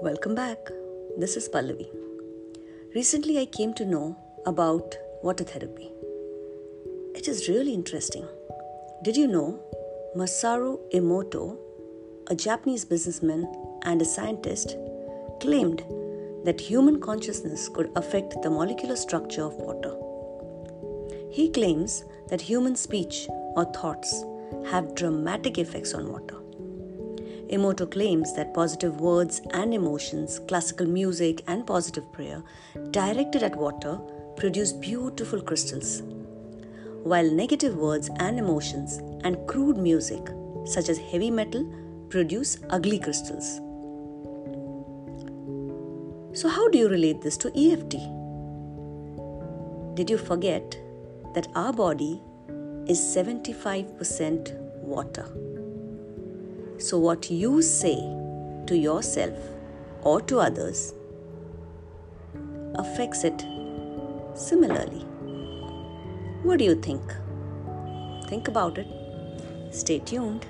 Welcome back. This is Pallavi. Recently, I came to know about water therapy. It is really interesting. Did you know Masaru Emoto, a Japanese businessman and a scientist, claimed that human consciousness could affect the molecular structure of water? He claims that human speech or thoughts have dramatic effects on water. Emoto claims that positive words and emotions, classical music, and positive prayer directed at water produce beautiful crystals, while negative words and emotions and crude music, such as heavy metal, produce ugly crystals. So, how do you relate this to EFT? Did you forget that our body is 75% water? So, what you say to yourself or to others affects it similarly. What do you think? Think about it. Stay tuned.